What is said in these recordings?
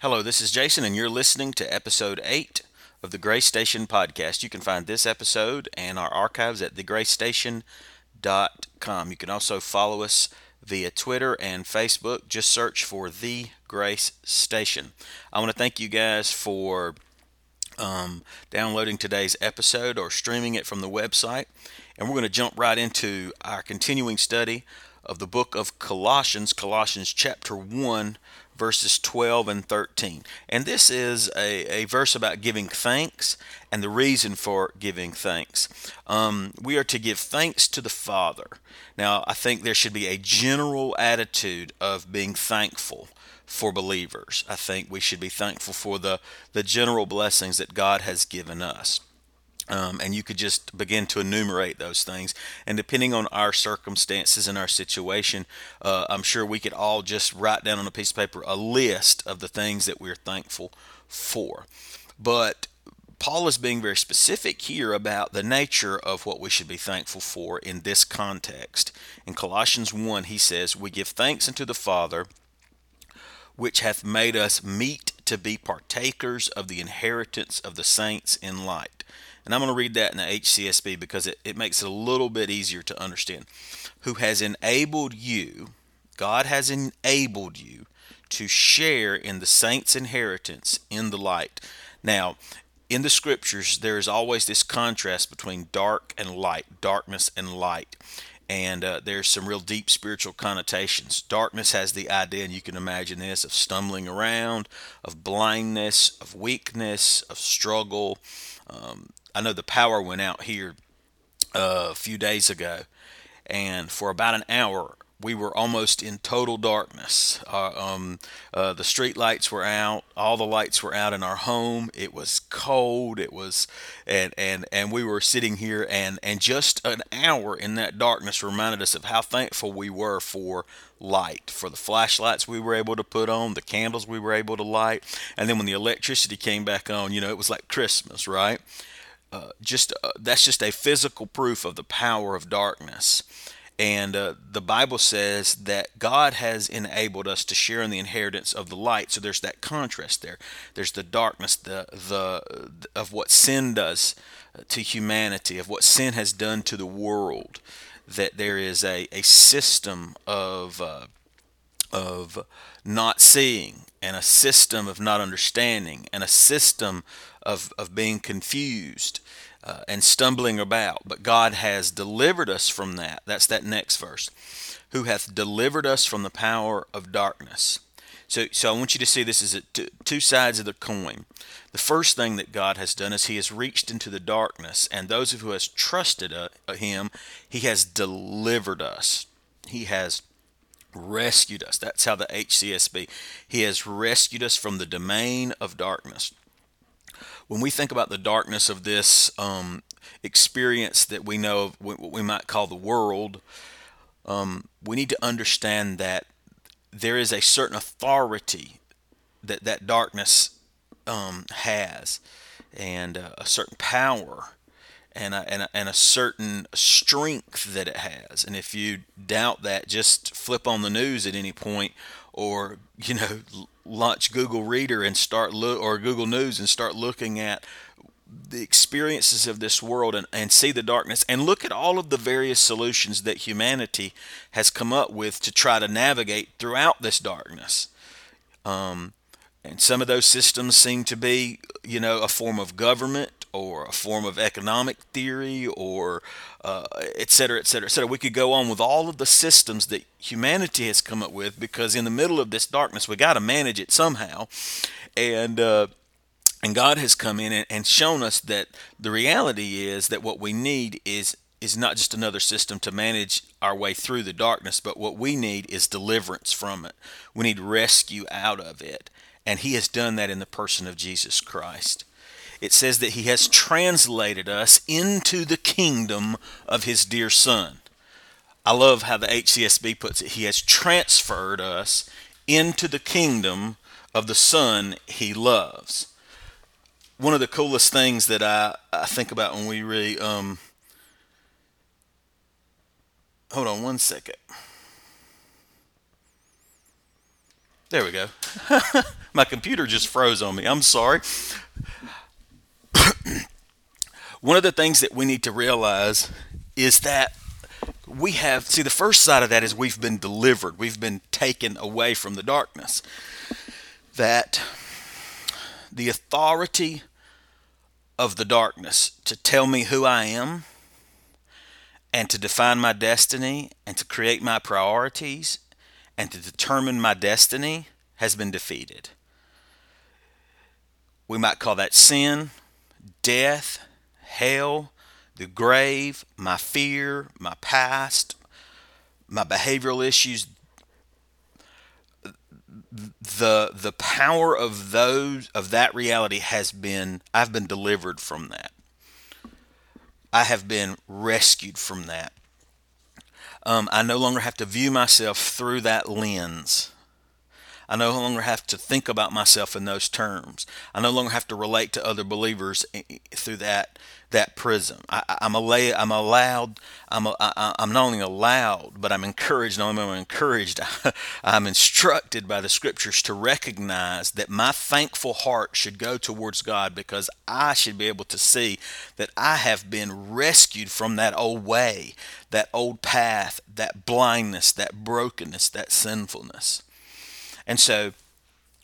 Hello, this is Jason, and you're listening to episode 8 of the Grace Station podcast. You can find this episode and our archives at thegracestation.com. You can also follow us via Twitter and Facebook. Just search for The Grace Station. I want to thank you guys for um, downloading today's episode or streaming it from the website. And we're going to jump right into our continuing study of the book of Colossians, Colossians chapter 1, verses 12 and 13. And this is a, a verse about giving thanks and the reason for giving thanks. Um, we are to give thanks to the Father. Now, I think there should be a general attitude of being thankful for believers. I think we should be thankful for the, the general blessings that God has given us. Um, and you could just begin to enumerate those things. And depending on our circumstances and our situation, uh, I'm sure we could all just write down on a piece of paper a list of the things that we're thankful for. But Paul is being very specific here about the nature of what we should be thankful for in this context. In Colossians 1, he says, We give thanks unto the Father, which hath made us meet to be partakers of the inheritance of the saints in light and I'm going to read that in the HCSB because it, it makes it a little bit easier to understand. Who has enabled you, God has enabled you to share in the saints' inheritance in the light. Now, in the scriptures, there is always this contrast between dark and light, darkness and light. And uh, there's some real deep spiritual connotations. Darkness has the idea, and you can imagine this, of stumbling around, of blindness, of weakness, of struggle. Um, I know the power went out here uh, a few days ago, and for about an hour we were almost in total darkness. Uh, um, uh, the street lights were out, all the lights were out in our home. It was cold. It was, and and and we were sitting here, and and just an hour in that darkness reminded us of how thankful we were for light, for the flashlights we were able to put on, the candles we were able to light, and then when the electricity came back on, you know, it was like Christmas, right? Uh, just uh, that's just a physical proof of the power of darkness. And uh, the Bible says that God has enabled us to share in the inheritance of the light. So there's that contrast there. There's the darkness, the the of what sin does to humanity, of what sin has done to the world. That there is a, a system of uh, of not seeing and a system of not understanding and a system of, of being confused uh, and stumbling about. But God has delivered us from that. That's that next verse. Who hath delivered us from the power of darkness. So, so I want you to see this as two sides of the coin. The first thing that God has done is He has reached into the darkness, and those who has trusted uh, Him, He has delivered us. He has rescued us. That's how the HCSB. He has rescued us from the domain of darkness. When we think about the darkness of this um, experience that we know of, what we might call the world, um, we need to understand that there is a certain authority that that darkness um, has, and uh, a certain power and a, and, a, and a certain strength that it has. And if you doubt that, just flip on the news at any point, or you know, launch Google Reader and start look or Google News and start looking at the experiences of this world and, and see the darkness and look at all of the various solutions that humanity has come up with to try to navigate throughout this darkness. Um, and some of those systems seem to be, you know, a form of government or a form of economic theory or uh, et cetera, et cetera, et cetera. We could go on with all of the systems that humanity has come up with because in the middle of this darkness, we got to manage it somehow. And, uh, and God has come in and, and shown us that the reality is that what we need is is not just another system to manage our way through the darkness, but what we need is deliverance from it. We need rescue out of it. And He has done that in the person of Jesus Christ it says that he has translated us into the kingdom of his dear son. I love how the HCSB puts it. He has transferred us into the kingdom of the son he loves. One of the coolest things that I, I think about when we really, um, hold on one second. There we go. My computer just froze on me. I'm sorry. One of the things that we need to realize is that we have, see, the first side of that is we've been delivered, we've been taken away from the darkness. That the authority of the darkness to tell me who I am and to define my destiny and to create my priorities and to determine my destiny has been defeated. We might call that sin, death, hell, the grave, my fear, my past, my behavioral issues. The the power of those of that reality has been I've been delivered from that. I have been rescued from that. Um, I no longer have to view myself through that lens. I no longer have to think about myself in those terms. I no longer have to relate to other believers through that that prism. I, am a, I'm allowed. I'm a, I, I'm not only allowed, but I'm encouraged. Not only am I encouraged, I'm instructed by the scriptures to recognize that my thankful heart should go towards God because I should be able to see that I have been rescued from that old way, that old path, that blindness, that brokenness, that sinfulness. And so,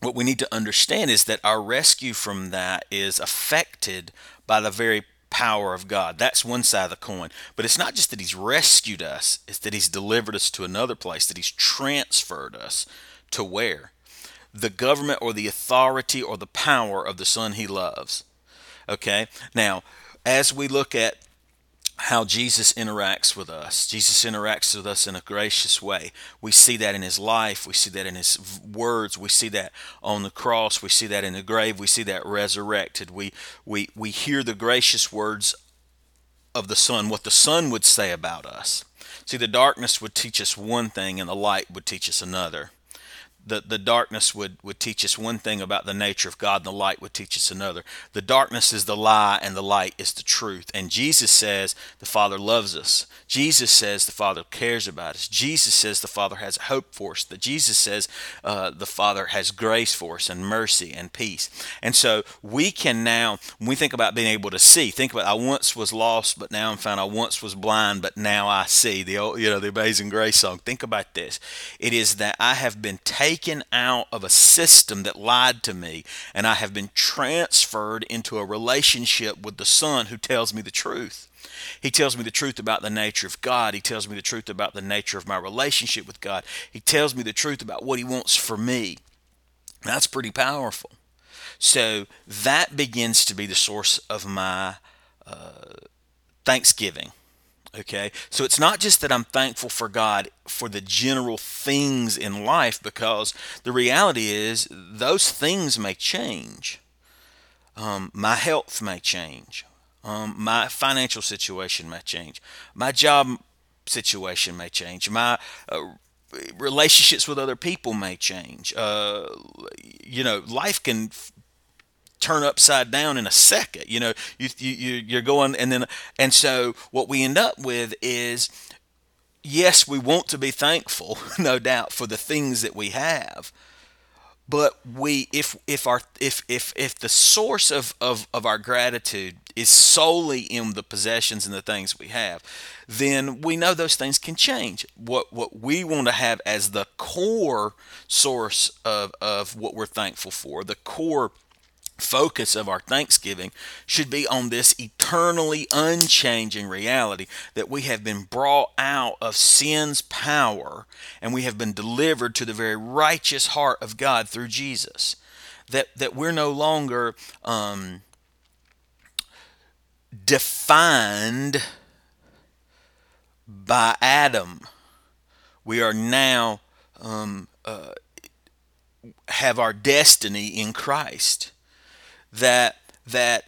what we need to understand is that our rescue from that is affected by the very power of God. That's one side of the coin. But it's not just that He's rescued us, it's that He's delivered us to another place, that He's transferred us to where? The government or the authority or the power of the Son He loves. Okay? Now, as we look at how Jesus interacts with us. Jesus interacts with us in a gracious way. We see that in his life. We see that in his words. We see that on the cross. We see that in the grave. We see that resurrected. We, we, we hear the gracious words of the Son, what the Son would say about us. See, the darkness would teach us one thing and the light would teach us another the, the darkness would, would teach us one thing about the nature of God, and the light would teach us another. The darkness is the lie, and the light is the truth. And Jesus says the Father loves us. Jesus says the Father cares about us. Jesus says the Father has hope for us. That Jesus says uh, the Father has grace for us, and mercy, and peace. And so we can now, when we think about being able to see, think about I once was lost, but now I'm found. I once was blind, but now I see. The old, you know, the Amazing Grace song. Think about this. It is that I have been taken taken out of a system that lied to me, and I have been transferred into a relationship with the Son who tells me the truth. He tells me the truth about the nature of God. He tells me the truth about the nature of my relationship with God. He tells me the truth about what He wants for me. That's pretty powerful. So that begins to be the source of my uh, thanksgiving. Okay, so it's not just that I'm thankful for God for the general things in life, because the reality is those things may change. Um, my health may change. Um, my financial situation may change. My job situation may change. My uh, relationships with other people may change. Uh, you know, life can turn upside down in a second. You know, you, you you're going and then and so what we end up with is yes, we want to be thankful, no doubt, for the things that we have. But we if if our if if if the source of, of, of our gratitude is solely in the possessions and the things we have, then we know those things can change. What what we want to have as the core source of, of what we're thankful for, the core focus of our thanksgiving should be on this eternally unchanging reality that we have been brought out of sin's power and we have been delivered to the very righteous heart of God through Jesus. That, that we're no longer um, defined by Adam. We are now um, uh, have our destiny in Christ that that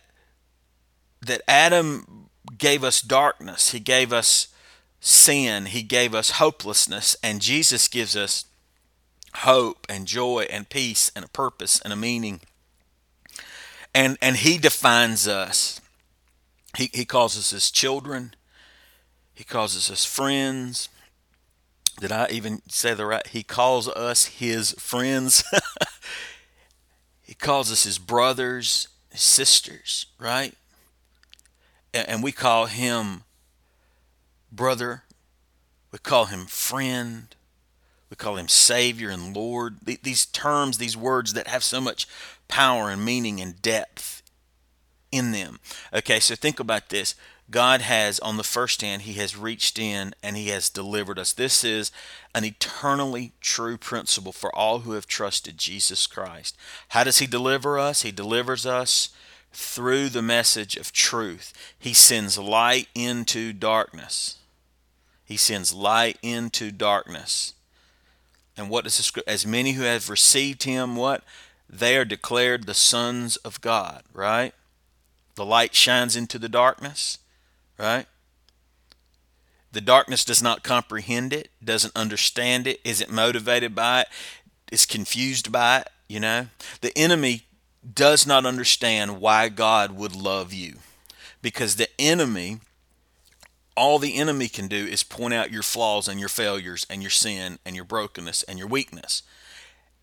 that Adam gave us darkness, he gave us sin, he gave us hopelessness, and Jesus gives us hope and joy and peace and a purpose and a meaning. And and he defines us. He he calls us his children. He calls us his friends. Did I even say the right? He calls us his friends. he calls us his brothers, his sisters, right? And we call him brother. We call him friend. We call him Savior and Lord. These terms, these words that have so much power and meaning and depth in them. Okay, so think about this. God has, on the first hand, He has reached in and He has delivered us. This is an eternally true principle for all who have trusted Jesus Christ. How does He deliver us? He delivers us through the message of truth. He sends light into darkness. He sends light into darkness. And what does the script? As many who have received Him, what? They are declared the sons of God, right? The light shines into the darkness right? The darkness does not comprehend it, doesn't understand it, isn't motivated by it, is confused by it, you know? The enemy does not understand why God would love you because the enemy all the enemy can do is point out your flaws and your failures and your sin and your brokenness and your weakness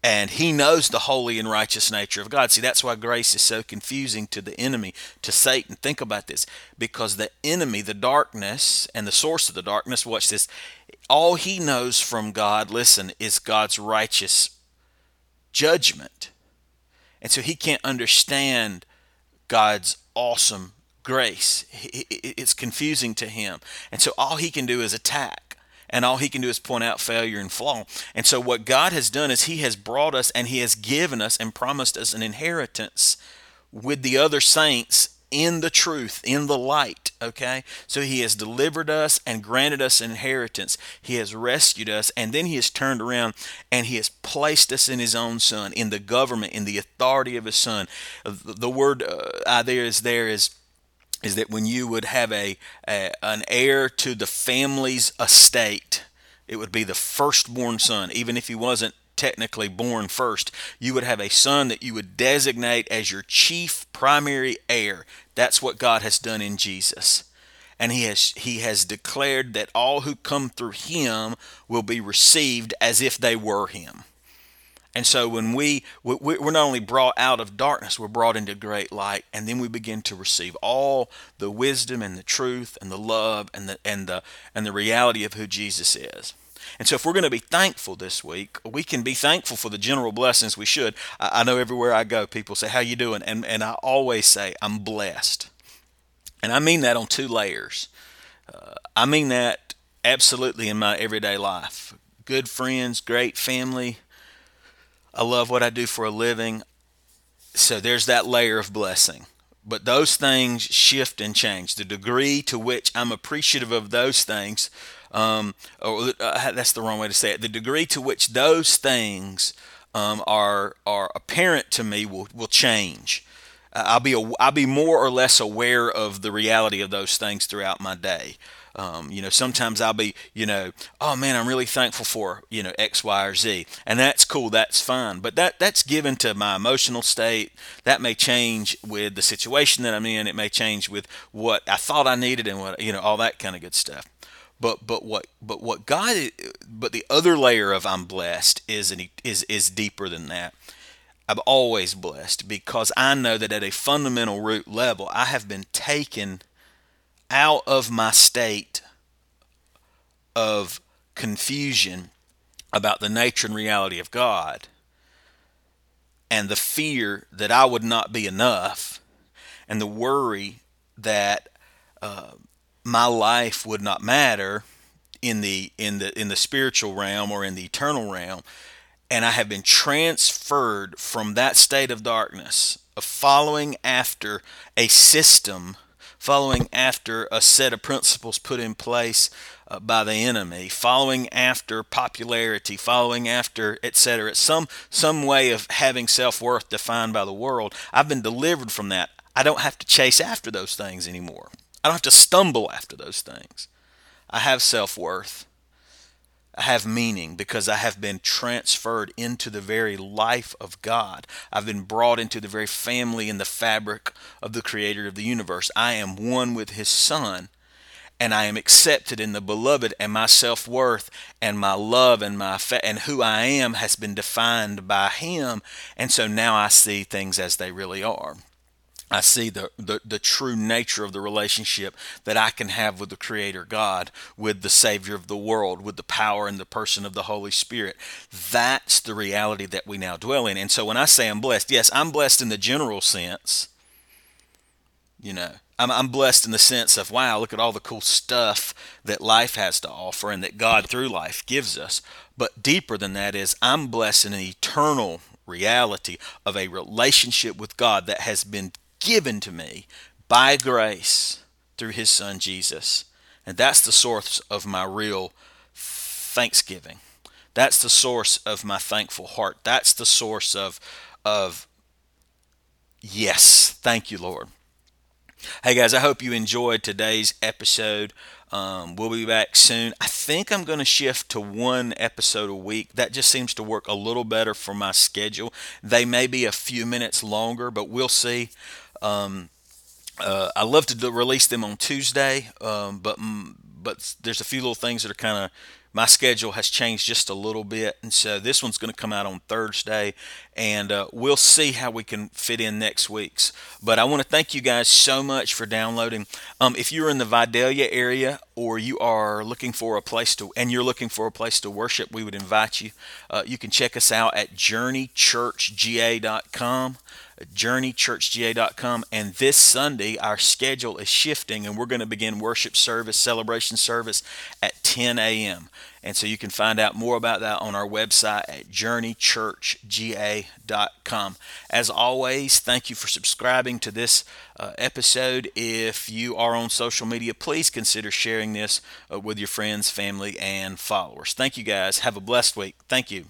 and he knows the holy and righteous nature of God. See, that's why grace is so confusing to the enemy, to Satan. Think about this because the enemy, the darkness, and the source of the darkness, watch this, all he knows from God, listen, is God's righteous judgment. And so he can't understand God's awesome grace. It's confusing to him. And so all he can do is attack and all he can do is point out failure and flaw. And so, what God has done is he has brought us and he has given us and promised us an inheritance with the other saints in the truth, in the light. Okay? So he has delivered us and granted us inheritance. He has rescued us, and then he has turned around and he has placed us in his own son, in the government, in the authority of his son. The word uh, there is there is is that when you would have a, a, an heir to the family's estate, it would be the firstborn son, even if he wasn't technically born first. You would have a son that you would designate as your chief primary heir. That's what God has done in Jesus. And he has he has declared that all who come through him will be received as if they were him. And so when we, we're not only brought out of darkness, we're brought into great light. And then we begin to receive all the wisdom and the truth and the love and the, and the, and the reality of who Jesus is. And so if we're going to be thankful this week, we can be thankful for the general blessings we should. I, know everywhere I go, people say, how you doing? And, and I always say, I'm blessed. And I mean that on two layers. Uh, I mean that absolutely in my everyday life. Good friends, great family, I love what I do for a living. So there's that layer of blessing. But those things shift and change. The degree to which I'm appreciative of those things, um, or uh, that's the wrong way to say it. The degree to which those things um, are are apparent to me will will change. I'll be a, I'll be more or less aware of the reality of those things throughout my day. Um, you know, sometimes I'll be, you know, oh man, I'm really thankful for, you know, X, Y, or Z. And that's cool, that's fine. But that that's given to my emotional state. That may change with the situation that I'm in. It may change with what I thought I needed and what, you know, all that kind of good stuff. But but what but what God but the other layer of I'm blessed is an, is is deeper than that. I'm always blessed because I know that at a fundamental root level, I have been taken out of my state of confusion about the nature and reality of God and the fear that I would not be enough and the worry that uh, my life would not matter in the in the in the spiritual realm or in the eternal realm and I have been transferred from that state of darkness of following after a system following after a set of principles put in place uh, by the enemy, following after popularity, following after etc. Some some way of having self worth defined by the world. I've been delivered from that. I don't have to chase after those things anymore. I don't have to stumble after those things. I have self worth have meaning because I have been transferred into the very life of God. I've been brought into the very family and the fabric of the creator of the universe. I am one with his son. and I am accepted in the beloved, and my self worth and my love and my fa- and who I am has been defined by Him, and so now I see things as they really are. I see the, the, the, true nature of the relationship that I can have with the Creator God, with the Savior of the world, with the power and the person of the Holy Spirit. That's the reality that we now dwell in. And so when I say I'm blessed, yes, I'm blessed in the general sense. You know, I'm, I'm blessed in the sense of, wow, look at all the cool stuff that life has to offer and that God through life gives us. But deeper than that is, I'm blessed in an eternal reality of a relationship with God that has been given to me by grace through his son Jesus. And that's the source of my real thanksgiving. That's the source of my thankful heart. That's the source of of yes, thank you, Lord. Hey guys, I hope you enjoyed today's episode. Um, we'll be back soon. I think I'm going to shift to one episode a week. That just seems to work a little better for my schedule. They may be a few minutes longer, but we'll see. Um, uh, I love to do, release them on Tuesday, um, but but there's a few little things that are kind of my schedule has changed just a little bit, and so this one's going to come out on Thursday, and uh, we'll see how we can fit in next week's. But I want to thank you guys so much for downloading. Um, if you're in the Vidalia area or you are looking for a place to, and you're looking for a place to worship, we would invite you. Uh, you can check us out at JourneyChurchGA.com journeychurchga.com. And this Sunday, our schedule is shifting, and we're going to begin worship service, celebration service at 10 a.m. And so you can find out more about that on our website at journeychurchga.com. As always, thank you for subscribing to this uh, episode. If you are on social media, please consider sharing this uh, with your friends, family, and followers. Thank you guys. Have a blessed week. Thank you.